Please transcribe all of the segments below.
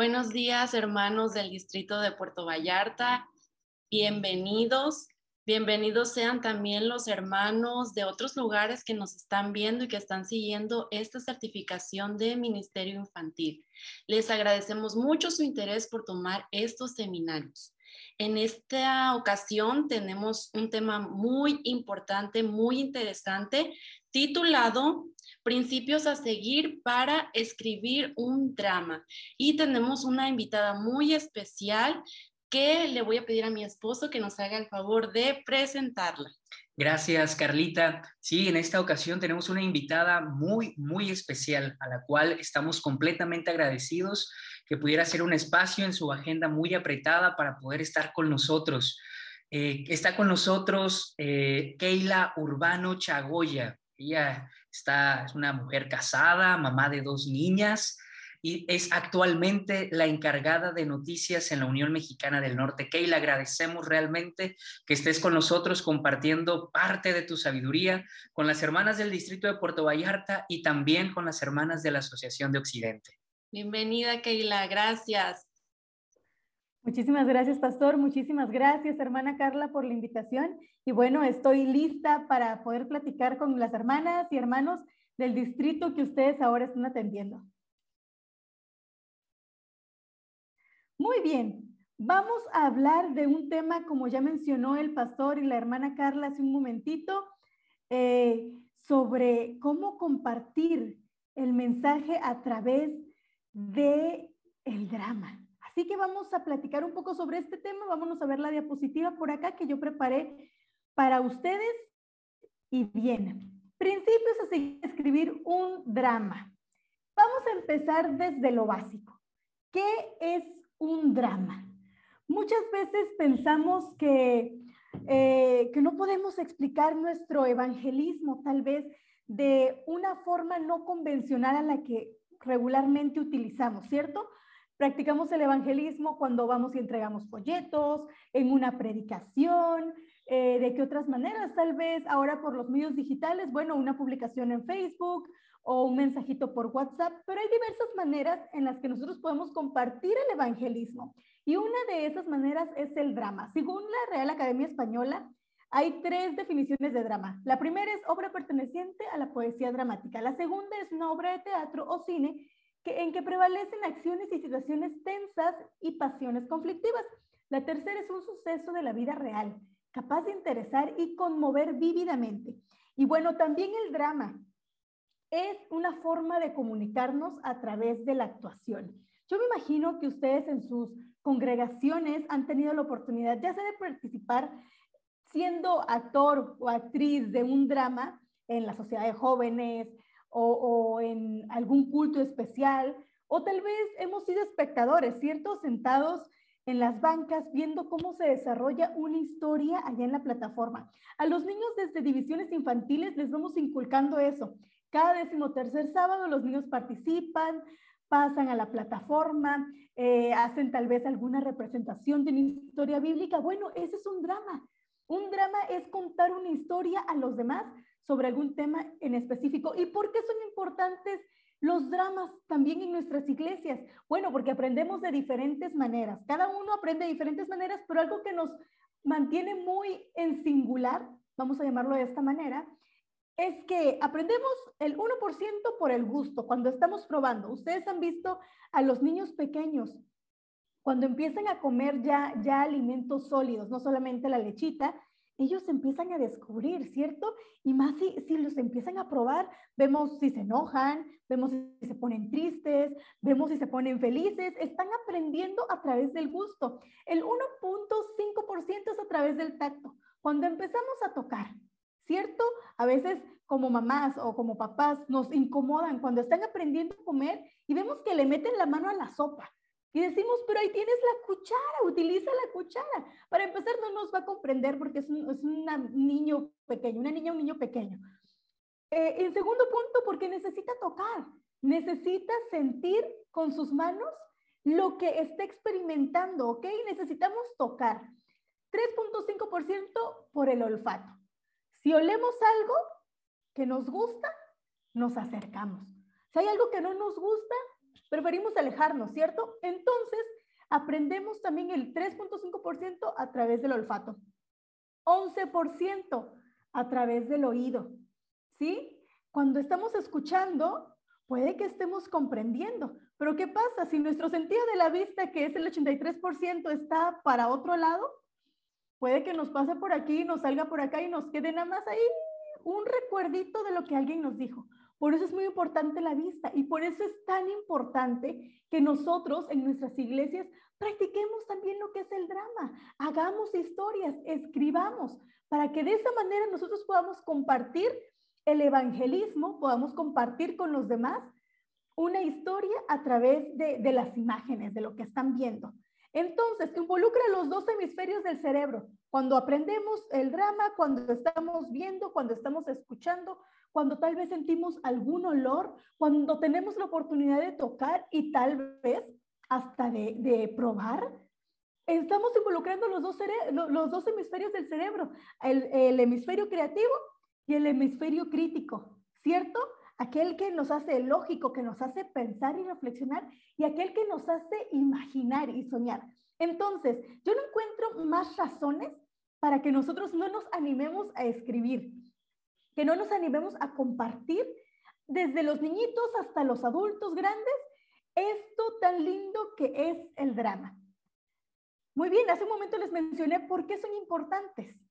Buenos días, hermanos del distrito de Puerto Vallarta. Bienvenidos. Bienvenidos sean también los hermanos de otros lugares que nos están viendo y que están siguiendo esta certificación de Ministerio Infantil. Les agradecemos mucho su interés por tomar estos seminarios. En esta ocasión tenemos un tema muy importante, muy interesante, titulado principios a seguir para escribir un drama. Y tenemos una invitada muy especial que le voy a pedir a mi esposo que nos haga el favor de presentarla. Gracias, Carlita. Sí, en esta ocasión tenemos una invitada muy, muy especial a la cual estamos completamente agradecidos que pudiera ser un espacio en su agenda muy apretada para poder estar con nosotros. Eh, está con nosotros eh, Keila Urbano Chagoya. Ella está, es una mujer casada, mamá de dos niñas y es actualmente la encargada de noticias en la Unión Mexicana del Norte. Keila, agradecemos realmente que estés con nosotros compartiendo parte de tu sabiduría con las hermanas del Distrito de Puerto Vallarta y también con las hermanas de la Asociación de Occidente. Bienvenida, Keila, gracias. Muchísimas gracias, pastor. Muchísimas gracias, hermana Carla, por la invitación. Y bueno, estoy lista para poder platicar con las hermanas y hermanos del distrito que ustedes ahora están atendiendo. Muy bien, vamos a hablar de un tema, como ya mencionó el pastor y la hermana Carla hace un momentito, eh, sobre cómo compartir el mensaje a través de el drama. Así que vamos a platicar un poco sobre este tema. Vámonos a ver la diapositiva por acá que yo preparé para ustedes. Y bien, principios a escribir un drama. Vamos a empezar desde lo básico. ¿Qué es un drama? Muchas veces pensamos que, eh, que no podemos explicar nuestro evangelismo tal vez de una forma no convencional a la que regularmente utilizamos, ¿cierto? Practicamos el evangelismo cuando vamos y entregamos folletos, en una predicación, eh, de qué otras maneras, tal vez ahora por los medios digitales, bueno, una publicación en Facebook o un mensajito por WhatsApp, pero hay diversas maneras en las que nosotros podemos compartir el evangelismo. Y una de esas maneras es el drama. Según la Real Academia Española, hay tres definiciones de drama. La primera es obra perteneciente a la poesía dramática. La segunda es una obra de teatro o cine en que prevalecen acciones y situaciones tensas y pasiones conflictivas. La tercera es un suceso de la vida real, capaz de interesar y conmover vívidamente. Y bueno, también el drama es una forma de comunicarnos a través de la actuación. Yo me imagino que ustedes en sus congregaciones han tenido la oportunidad ya sea de participar siendo actor o actriz de un drama en la sociedad de jóvenes, o, en algún culto especial, o tal vez hemos sido espectadores, ¿cierto? Sentados en las bancas viendo cómo se desarrolla una historia allá en la plataforma. A los niños desde divisiones infantiles les vamos inculcando eso. Cada decimotercer sábado los niños participan, pasan a la plataforma, eh, hacen tal vez alguna representación de una historia bíblica. Bueno, ese es un drama. Un drama es contar una historia a los demás sobre algún tema en específico. ¿Y por qué son importantes los dramas también en nuestras iglesias? Bueno, porque aprendemos de diferentes maneras. Cada uno aprende de diferentes maneras, pero algo que nos mantiene muy en singular, vamos a llamarlo de esta manera, es que aprendemos el 1% por el gusto, cuando estamos probando. Ustedes han visto a los niños pequeños, cuando empiezan a comer ya, ya alimentos sólidos, no solamente la lechita, ellos empiezan a descubrir, ¿cierto? Y más si, si los empiezan a probar, vemos si se enojan, vemos si se ponen tristes, vemos si se ponen felices, están aprendiendo a través del gusto. El 1.5% es a través del tacto. Cuando empezamos a tocar, ¿cierto? A veces como mamás o como papás nos incomodan cuando están aprendiendo a comer y vemos que le meten la mano a la sopa y decimos, pero ahí tienes la cuchara, utiliza la cuchara. Para empezar, no nos va a comprender porque es un, es niño pequeño, una niña, un niño pequeño. Eh, en segundo punto, porque necesita tocar, necesita sentir con sus manos lo que está experimentando, ¿ok? Necesitamos tocar. 3.5% por el olfato. Si olemos algo que nos gusta, nos acercamos. Si hay algo que no nos gusta, preferimos alejarnos, ¿cierto? Entonces, aprendemos también el 3.5% a través del olfato, 11% a través del oído, ¿sí? Cuando estamos escuchando, puede que estemos comprendiendo, pero ¿qué pasa si nuestro sentido de la vista, que es el 83%, está para otro lado? Puede que nos pase por aquí, nos salga por acá y nos quede nada más ahí un recuerdito de lo que alguien nos dijo. Por eso es muy importante la vista y por eso es tan importante que nosotros en nuestras iglesias practiquemos también lo que es el drama, hagamos historias, escribamos, para que de esa manera nosotros podamos compartir el evangelismo, podamos compartir con los demás una historia a través de, las imágenes, de lo que están viendo. Entonces, involucra los dos hemisferios del cerebro. Cuando aprendemos el drama, cuando estamos viendo, cuando estamos escuchando, cuando tal vez sentimos algún olor, cuando tenemos la oportunidad de tocar y tal vez hasta de, probar, estamos involucrando los dos, los dos hemisferios del cerebro, el, el hemisferio creativo y el hemisferio crítico, ¿cierto? aquel que nos hace lógico, que nos hace pensar y reflexionar, y aquel que nos hace imaginar y soñar. Entonces, yo no encuentro más razones para que nosotros no nos animemos a escribir, que no nos animemos a compartir desde los niñitos hasta los adultos grandes esto tan lindo que es el drama. Muy bien, hace un momento les mencioné por qué son importantes.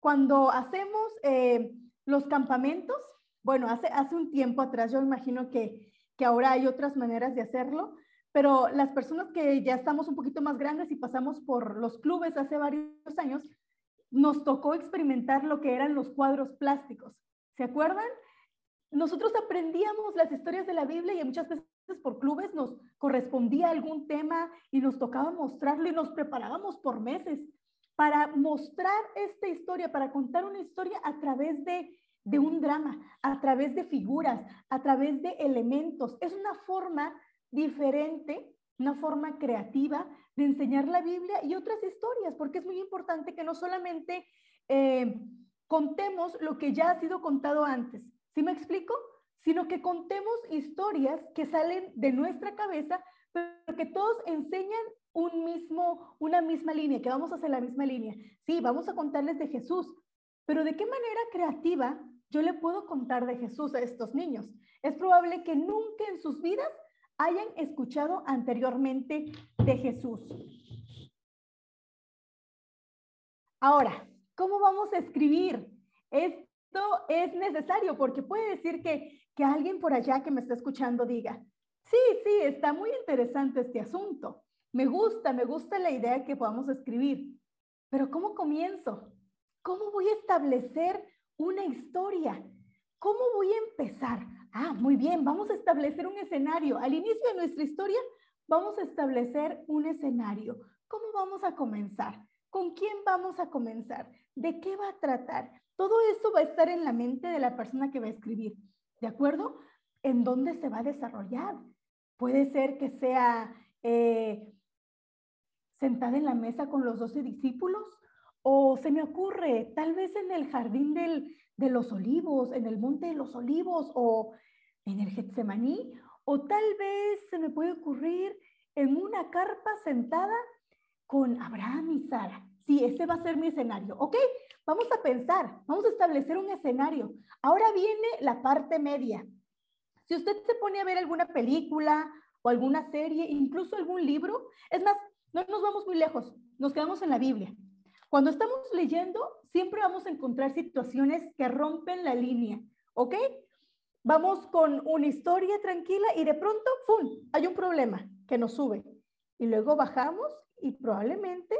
Cuando hacemos eh, los campamentos, bueno, hace, hace un tiempo atrás, yo imagino que, que ahora hay otras maneras de hacerlo, pero las personas que ya estamos un poquito más grandes y pasamos por los clubes hace varios años, nos tocó experimentar lo que eran los cuadros plásticos. ¿Se acuerdan? Nosotros aprendíamos las historias de la Biblia y muchas veces por clubes nos correspondía algún tema y nos tocaba mostrarlo y nos preparábamos por meses para mostrar esta historia, para contar una historia a través de de un drama, a través de figuras, a través de elementos. Es una forma diferente, una forma creativa de enseñar la Biblia y otras historias, porque es muy importante que no solamente eh, contemos lo que ya ha sido contado antes, ¿sí me explico? Sino que contemos historias que salen de nuestra cabeza, pero que todos enseñan un mismo, una misma línea, que vamos a hacer la misma línea. Sí, vamos a contarles de Jesús, pero ¿de qué manera creativa yo le puedo contar de Jesús a estos niños. Es probable que nunca en sus vidas hayan escuchado anteriormente de Jesús. Ahora, ¿cómo vamos a escribir? Esto es necesario porque puede decir que, que alguien por allá que me está escuchando diga, sí, sí, está muy interesante este asunto. Me gusta, me gusta la idea que podamos escribir. Pero ¿cómo comienzo? ¿Cómo voy a establecer una historia. ¿Cómo voy a empezar? Ah, muy bien, vamos a establecer un escenario. Al inicio de nuestra historia, vamos a establecer un escenario. ¿Cómo vamos a comenzar? ¿Con quién vamos a comenzar? ¿De qué va a tratar? Todo eso va a estar en la mente de la persona que va a escribir. ¿De acuerdo? ¿En dónde se va a desarrollar? Puede ser que sea eh, sentada en la mesa con los doce discípulos o se me ocurre, tal vez en el jardín de los olivos, en el monte de los olivos o en el Getsemaní, o tal vez se me puede ocurrir en una carpa sentada con Abraham y Sara. Sí, ese va a ser mi escenario, ¿ok? Vamos a pensar, vamos a establecer un escenario. Ahora viene la parte media. Si usted se pone a ver alguna película o alguna serie, incluso algún libro, es más, no nos vamos muy lejos, nos quedamos en la Biblia. Cuando estamos leyendo, siempre vamos a encontrar situaciones que rompen la línea, ¿ok? Vamos con una historia tranquila y de pronto, ¡fum!, hay un problema que nos sube. Y luego bajamos y probablemente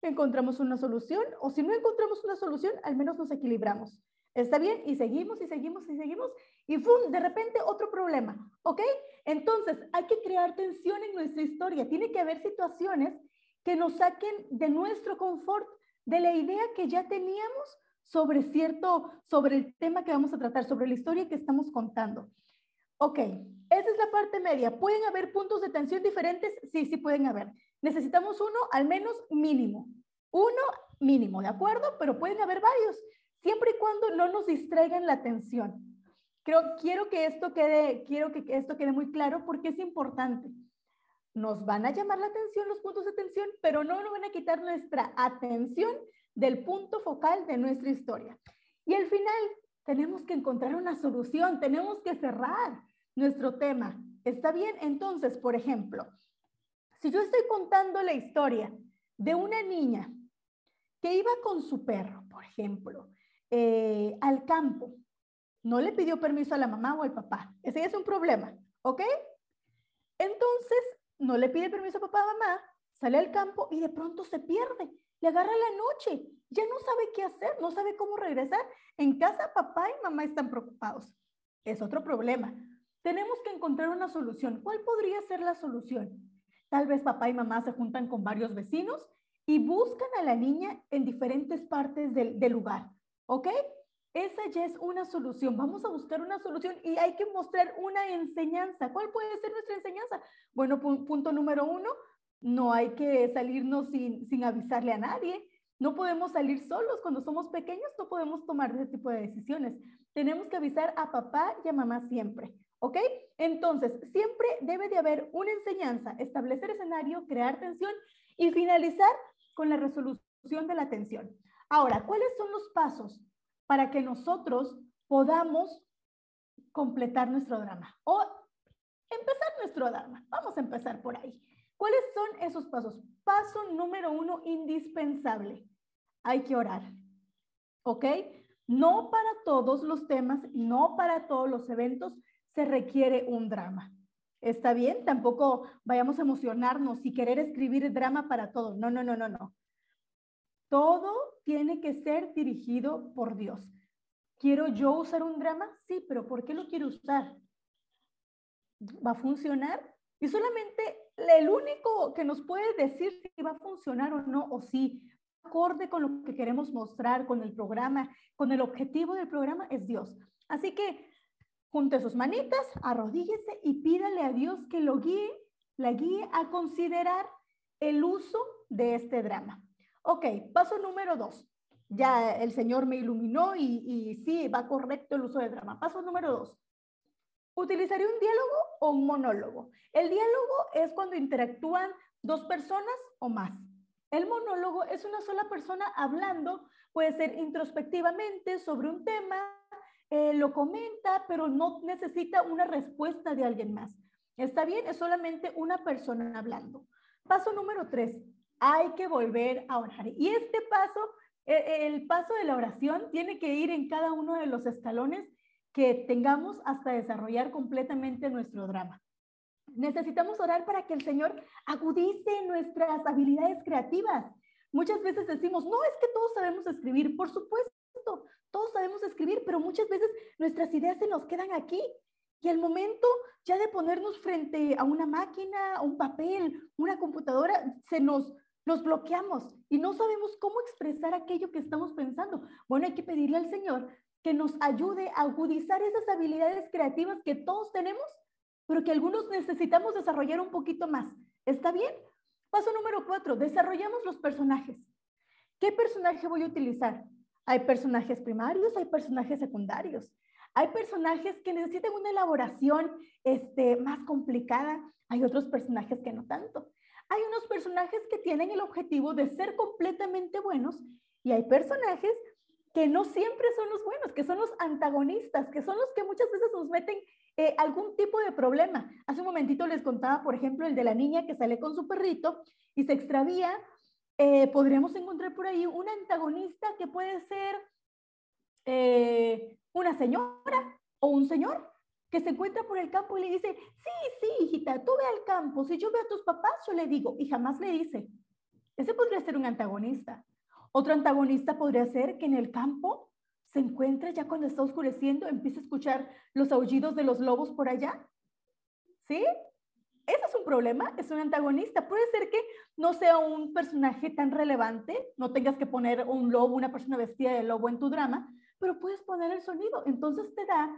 encontramos una solución, o si no encontramos una solución, al menos nos equilibramos. ¿Está bien? Y seguimos y seguimos y seguimos y ¡fum! De repente otro problema, ¿ok? Entonces hay que crear tensión en nuestra historia. Tiene que haber situaciones que nos saquen de nuestro confort, de la idea que ya teníamos sobre cierto, sobre el tema que vamos a tratar, sobre la historia que estamos contando. Ok, esa es la parte media. ¿Pueden haber puntos de tensión diferentes? Sí, sí pueden haber. Necesitamos uno al menos mínimo. Uno mínimo, ¿de acuerdo? Pero pueden haber varios, siempre y cuando no nos distraigan la atención. Creo, quiero que esto quede, quiero que esto quede muy claro porque es importante. Nos van a llamar la atención los puntos de atención, pero no nos van a quitar nuestra atención del punto focal de nuestra historia. Y al final tenemos que encontrar una solución, tenemos que cerrar nuestro tema. ¿Está bien? Entonces, por ejemplo, si yo estoy contando la historia de una niña que iba con su perro, por ejemplo, eh, al campo, no le pidió permiso a la mamá o al papá, ese es un problema, ¿ok? Entonces, no le pide permiso a papá mamá, sale al campo y de pronto se pierde, le agarra la noche, ya no sabe qué hacer, no sabe cómo regresar. En casa papá y mamá están preocupados. Es otro problema. Tenemos que encontrar una solución. ¿Cuál podría ser la solución? Tal vez papá y mamá se juntan con varios vecinos y buscan a la niña en diferentes partes del, lugar. ¿Ok? Esa ya es una solución. Vamos a buscar una solución y hay que mostrar una enseñanza. ¿Cuál puede ser nuestra enseñanza? Bueno, punto número uno, no hay que salirnos sin, sin avisarle a nadie. No podemos salir solos. Cuando somos pequeños no podemos tomar ese tipo de decisiones. Tenemos que avisar a papá y a mamá siempre. ¿Ok? Entonces, siempre debe de haber una enseñanza, establecer escenario, crear tensión y finalizar con la resolución de la tensión. Ahora, ¿cuáles son los pasos para que nosotros podamos completar nuestro drama o empezar nuestro drama? Vamos a empezar por ahí. ¿Cuáles son esos pasos? Paso número uno, indispensable. Hay que orar. ¿Ok? No para todos los temas, no para todos los eventos, se requiere un drama. ¿Está bien? Tampoco vayamos a emocionarnos y querer escribir drama para todo. No, no, no, no, no. Todo tiene que ser dirigido por Dios. ¿Quiero yo usar un drama? Sí, pero ¿por qué lo quiero usar? ¿Va a funcionar? Y solamente el único que nos puede decir si va a funcionar o no, o si acorde con lo que queremos mostrar, con el programa, con el objetivo del programa, es Dios. Así que junte sus manitas, arrodíllese y pídale a Dios que lo guíe, la guíe a considerar el uso de este drama. Ok, paso número dos. Ya el Señor me iluminó y, y sí, va correcto el uso del drama. Paso número dos. ¿Utilizaré un diálogo o un monólogo? El diálogo es cuando interactúan dos personas o más. El monólogo es una sola persona hablando, puede ser introspectivamente sobre un tema, eh, lo comenta, pero no necesita una respuesta de alguien más. ¿Está bien? Es solamente una persona hablando. Paso número tres, hay que volver a orar. Y este paso, e, el paso de la oración, tiene que ir en cada uno de los escalones que tengamos hasta desarrollar completamente nuestro drama. Necesitamos orar para que el Señor agudice nuestras habilidades creativas. Muchas veces decimos, no es que todos sabemos escribir, por supuesto, todos sabemos escribir, pero muchas veces nuestras ideas se nos quedan aquí. Y al momento ya de ponernos frente a una máquina, un papel, una computadora, se nos, nos bloqueamos y no sabemos cómo expresar aquello que estamos pensando. Bueno, hay que pedirle al Señor que nos ayude a agudizar esas habilidades creativas que todos tenemos, pero que algunos necesitamos desarrollar un poquito más. ¿Está bien? Paso número cuatro, desarrollamos los personajes. ¿Qué personaje voy a utilizar? Hay personajes primarios, hay personajes secundarios. Hay personajes que necesitan una elaboración este, más complicada, hay otros personajes que no tanto. Hay unos personajes que tienen el objetivo de ser completamente buenos y hay personajes que no siempre son los buenos, que son los antagonistas, que son los que muchas veces nos meten eh, algún tipo de problema. Hace un momentito les contaba, por ejemplo, el de la niña que sale con su perrito y se extravía eh, podríamos encontrar por ahí un antagonista que puede ser eh, una señora o un señor que se encuentra por el campo y le dice, sí, sí, hijita, tú ve al campo, si yo veo a tus papás, yo le digo, y jamás le dice. Ese podría ser un antagonista. Otro antagonista podría ser que en el campo se encuentra ya cuando está oscureciendo, empieza a escuchar los aullidos de los lobos por allá. ¿Sí? Ese es un problema, es un antagonista. Puede ser que no sea un personaje tan relevante, no tengas que poner un lobo, una persona vestida de lobo en tu drama, pero puedes poner el sonido. Entonces te da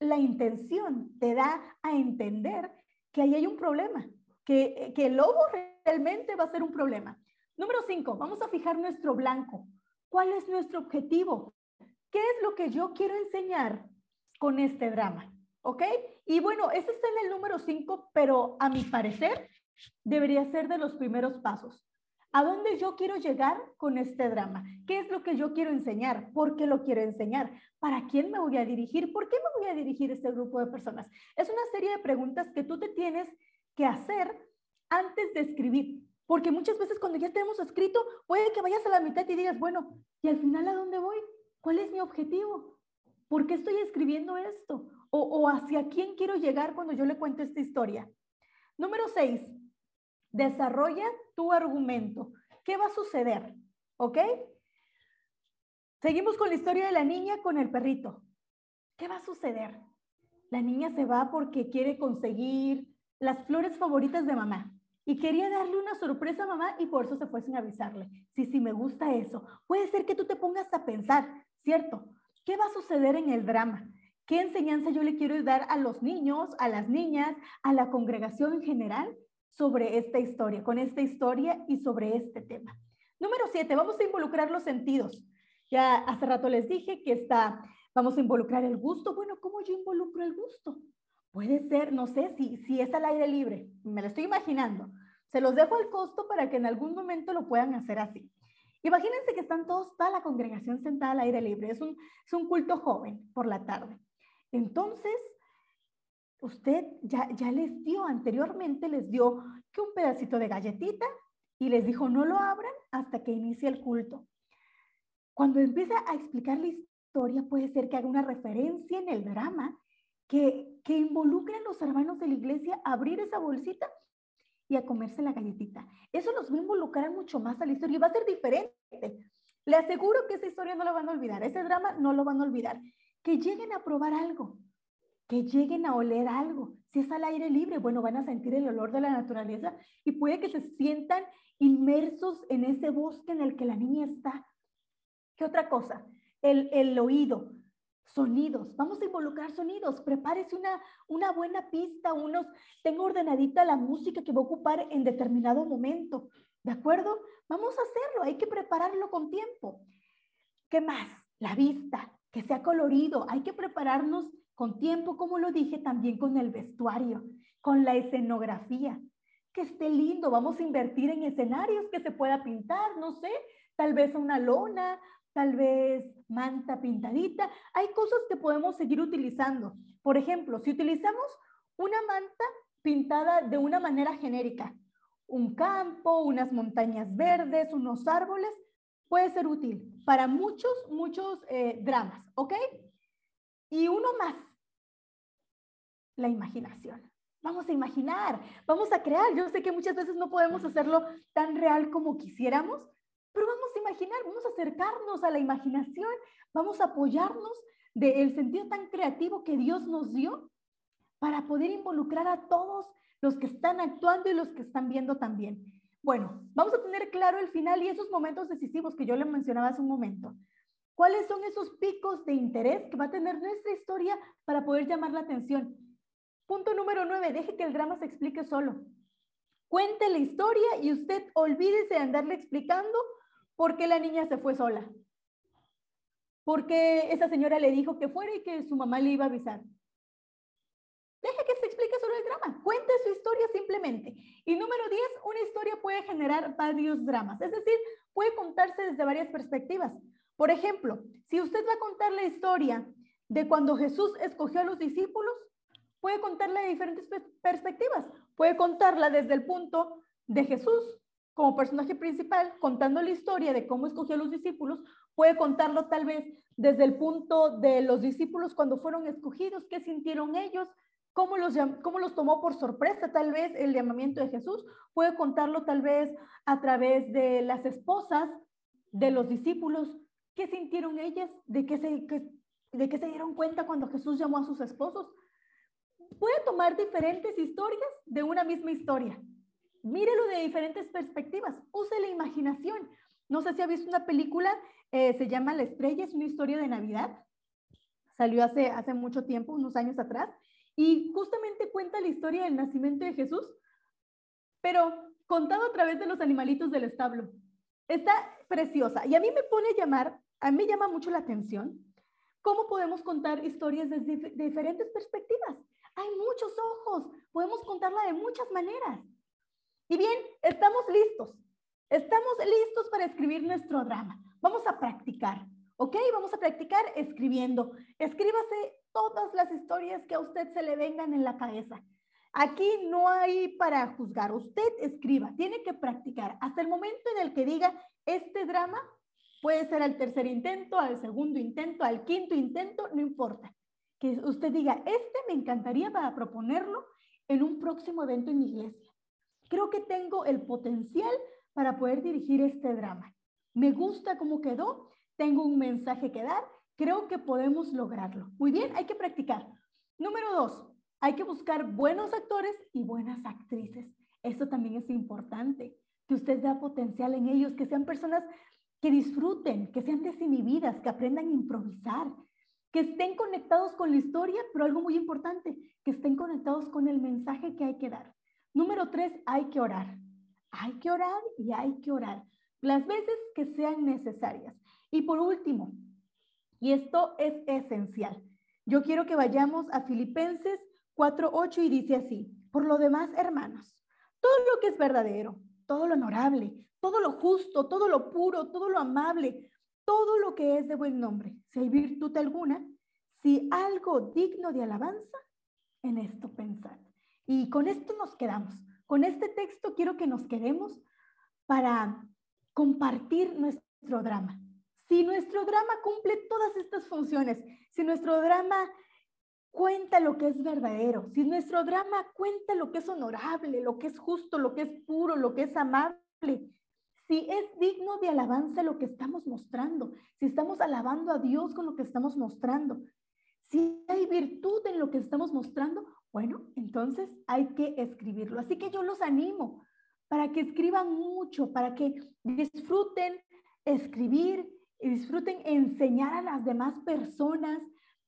la intención, te da a entender que ahí hay un problema, que, que el lobo realmente va a ser un problema. Número cinco, vamos a fijar nuestro blanco. ¿Cuál es nuestro objetivo? ¿Qué es lo que yo quiero enseñar con este drama, ¿ok? Y bueno, ese está en el número 5, pero a mi parecer debería ser de los primeros pasos. ¿A dónde yo quiero llegar con este drama? ¿Qué es lo que yo quiero enseñar? ¿Por qué lo quiero enseñar? ¿Para quién me voy a dirigir? ¿Por qué me voy a dirigir a este grupo de personas? Es una serie de preguntas que tú te tienes que hacer antes de escribir. Porque muchas veces cuando ya tenemos escrito, puede que vayas a la mitad y digas, bueno, ¿y al final a dónde voy? ¿Cuál es mi objetivo? ¿Por qué estoy escribiendo esto? ¿O, o hacia quién quiero llegar cuando yo le cuento esta historia? Número seis, Desarrolla tu argumento. ¿Qué va a suceder? ¿Ok? Seguimos con la historia de la niña con el perrito. ¿Qué va a suceder? La niña se va porque quiere conseguir las flores favoritas de mamá y quería darle una sorpresa a mamá y por eso se fue sin avisarle. Sí, sí, me gusta eso. Puede ser que tú te pongas a pensar, ¿cierto? ¿Qué va a suceder en el drama? ¿Qué enseñanza yo le quiero dar a los niños, a las niñas, a la congregación en general sobre esta historia, con esta historia y sobre este tema. Número siete, vamos a involucrar los sentidos. Ya hace rato les dije que está, vamos a involucrar el gusto. Bueno, ¿cómo yo involucro el gusto? Puede ser, no sé, si, si es al aire libre, me lo estoy imaginando. Se los dejo al costo para que en algún momento lo puedan hacer así. Imagínense que están todos, toda la congregación sentada al aire libre. Es un, es un culto joven por la tarde. Entonces, usted ya, ya les dio anteriormente, les dio que un pedacito de galletita y les dijo no lo abran hasta que inicie el culto. Cuando empieza a explicar la historia, puede ser que haga una referencia en el drama que, que involucre a los hermanos de la iglesia a abrir esa bolsita y a comerse la galletita. Eso los va a involucrar mucho más a la historia y va a ser diferente. Le aseguro que esa historia no la van a olvidar, ese drama no lo van a olvidar. Que lleguen a probar algo, que lleguen a oler algo. Si es al aire libre, bueno, van a sentir el olor de la naturaleza y puede que se sientan inmersos en ese bosque en el que la niña está. ¿Qué otra cosa? El, el oído, sonidos. Vamos a involucrar sonidos. Prepárese una, una buena pista, unos, tengo ordenadita la música que va a ocupar en determinado momento. ¿De acuerdo? Vamos a hacerlo, hay que prepararlo con tiempo. ¿Qué más? La vista, que sea colorido. Hay que prepararnos con tiempo, como lo dije, también con el vestuario, con la escenografía. Que esté lindo, vamos a invertir en escenarios que se pueda pintar, no sé, tal vez una lona, tal vez manta pintadita. Hay cosas que podemos seguir utilizando. Por ejemplo, si utilizamos una manta pintada de una manera genérica, un campo, unas montañas verdes, unos árboles, puede ser útil para muchos, muchos eh, dramas, ¿ok? Y uno más, la imaginación. Vamos a imaginar, vamos a crear. Yo sé que muchas veces no podemos hacerlo tan real como quisiéramos, pero vamos a imaginar, vamos a acercarnos a la imaginación, vamos a apoyarnos del sentido tan creativo que Dios nos dio para poder involucrar a todos los que están actuando y los que están viendo también. Bueno, vamos a tener claro el final y esos momentos decisivos que yo le mencionaba hace un momento. ¿Cuáles son esos picos de interés que va a tener nuestra historia para poder llamar la atención? Punto número nueve, deje que el drama se explique solo. Cuente la historia y usted olvídese de andarle explicando por qué la niña se fue sola. Porque esa señora le dijo que fuera y que su mamá le iba a avisar. Deje que se explique solo el drama. Cuente su historia simplemente. Y número 10, una historia puede generar varios dramas. Es decir, puede contarse desde varias perspectivas. Por ejemplo, si usted va a contar la historia de cuando Jesús escogió a los discípulos, puede contarla de diferentes perspectivas. Puede contarla desde el punto de Jesús como personaje principal, contando la historia de cómo escogió a los discípulos. Puede contarlo tal vez desde el punto de los discípulos cuando fueron escogidos, qué sintieron ellos, cómo los, cómo los tomó por sorpresa tal vez el llamamiento de Jesús. Puede contarlo tal vez a través de las esposas de los discípulos, qué sintieron ellas, de qué se, de qué se dieron cuenta cuando Jesús llamó a sus esposos puede tomar diferentes historias de una misma historia. Mírelo de diferentes perspectivas. Use la imaginación. No sé si ha visto una película, eh, se llama La Estrella, es una historia de Navidad. Salió hace, hace mucho tiempo, unos años atrás, y justamente cuenta la historia del nacimiento de Jesús, pero contado a través de los animalitos del establo. Está preciosa y a mí me pone a llamar, a mí llama mucho la atención, ¿Cómo podemos contar historias desde diferentes perspectivas? Hay muchos ojos, podemos contarla de muchas maneras. Y bien, estamos listos. Estamos listos para escribir nuestro drama. Vamos a practicar, ¿ok? Vamos a practicar escribiendo. Escríbase todas las historias que a usted se le vengan en la cabeza. Aquí no hay para juzgar. Usted escriba, tiene que practicar. Hasta el momento en el que diga, este drama puede ser al tercer intento, al segundo intento, al quinto intento, no importa. Que usted diga, este me encantaría para proponerlo en un próximo evento en mi iglesia. Creo que tengo el potencial para poder dirigir este drama. Me gusta cómo quedó, tengo un mensaje que dar, creo que podemos lograrlo. Muy bien, hay que practicar. Número dos, hay que buscar buenos actores y buenas actrices. Eso también es importante, que usted vea potencial en ellos, que sean personas que disfruten, que sean desinhibidas, que aprendan a improvisar, que estén conectados con la historia, pero algo muy importante, que estén conectados con el mensaje que hay que dar. Número tres, hay que orar. Hay que orar y hay que orar las veces que sean necesarias. Y por último, y esto es esencial, yo quiero que vayamos a Filipenses 4.8 y dice así, por lo demás, hermanos, todo lo que es verdadero, todo lo honorable, todo lo justo, todo lo puro, todo lo amable, todo lo que es de buen nombre, si hay virtud alguna, si algo digno de alabanza, en esto pensad. Y con esto nos quedamos. Con este texto quiero que nos quedemos para compartir nuestro drama. Si nuestro drama cumple todas estas funciones, si nuestro drama cuenta lo que es verdadero, si nuestro drama cuenta lo que es honorable, lo que es justo, lo que es puro, lo que es amable, si es digno de alabanza lo que estamos mostrando, si estamos alabando a Dios con lo que estamos mostrando, si hay virtud en lo que estamos mostrando, bueno, entonces hay que escribirlo. Así que yo los animo para que escriban mucho, para que disfruten escribir y disfruten enseñar a las demás personas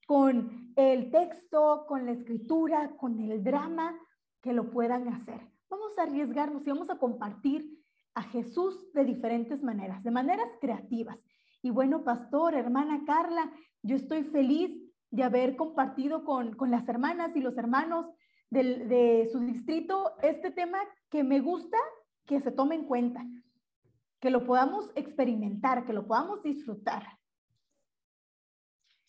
con el texto, con la escritura, con el drama, que lo puedan hacer. Vamos a arriesgarnos y vamos a compartir a Jesús de diferentes maneras, de maneras creativas. Y bueno, pastor, hermana Carla, yo estoy feliz de haber compartido con, las hermanas y los hermanos de su distrito este tema que me gusta que se tome en cuenta, que lo podamos experimentar, que lo podamos disfrutar.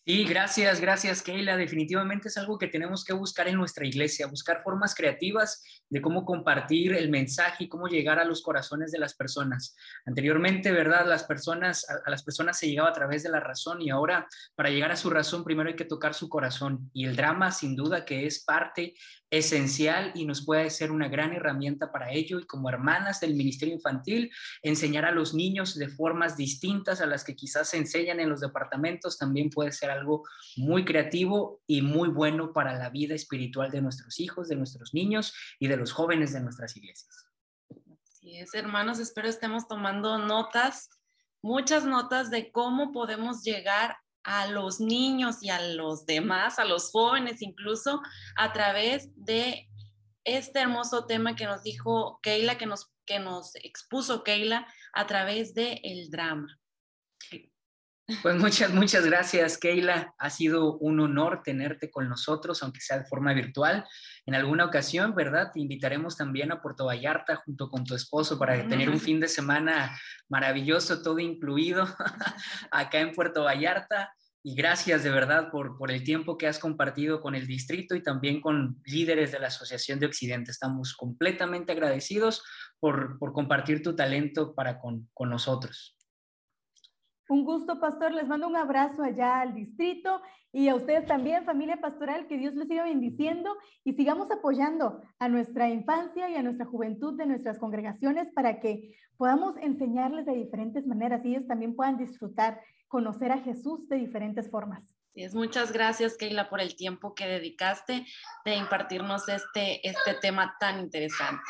Sí, gracias, gracias Keila. Definitivamente es algo que tenemos que buscar en nuestra iglesia, buscar formas creativas de cómo compartir el mensaje y cómo llegar a los corazones de las personas. Anteriormente, ¿verdad? Las personas, a, las personas se llegaba a través de la razón y ahora para llegar a su razón primero hay que tocar su corazón. Y el drama sin duda que es parte esencial y nos puede ser una gran herramienta para ello y como hermanas del Ministerio Infantil, enseñar a los niños de formas distintas a las que quizás se enseñan en los departamentos también puede ser algo muy creativo y muy bueno para la vida espiritual de nuestros hijos, de nuestros niños y de los jóvenes de nuestras iglesias. Así es, hermanos, espero estemos tomando notas, muchas notas de cómo podemos llegar a los niños y a los demás, a los jóvenes incluso, a través de este hermoso tema que nos dijo Keila, que nos, que nos expuso Keila a través del el drama. Pues muchas, muchas gracias, Keila. Ha sido un honor tenerte con nosotros, aunque sea de forma virtual. En alguna ocasión, ¿verdad? Te invitaremos también a Puerto Vallarta junto con tu esposo para tener un fin de semana maravilloso, todo incluido, acá en Puerto Vallarta. Y gracias de verdad por, por el tiempo que has compartido con el distrito y también con líderes de la Asociación de Occidente. Estamos completamente agradecidos por, por compartir tu talento para con, con nosotros. Un gusto, pastor. Les mando un abrazo allá al distrito y a ustedes también, familia pastoral, que Dios les siga bendiciendo y sigamos apoyando a nuestra infancia y a nuestra juventud de nuestras congregaciones para que podamos enseñarles de diferentes maneras y ellos también puedan disfrutar, conocer a Jesús de diferentes formas. es, muchas gracias, Keila, por el tiempo que dedicaste de impartirnos este, este tema tan interesante.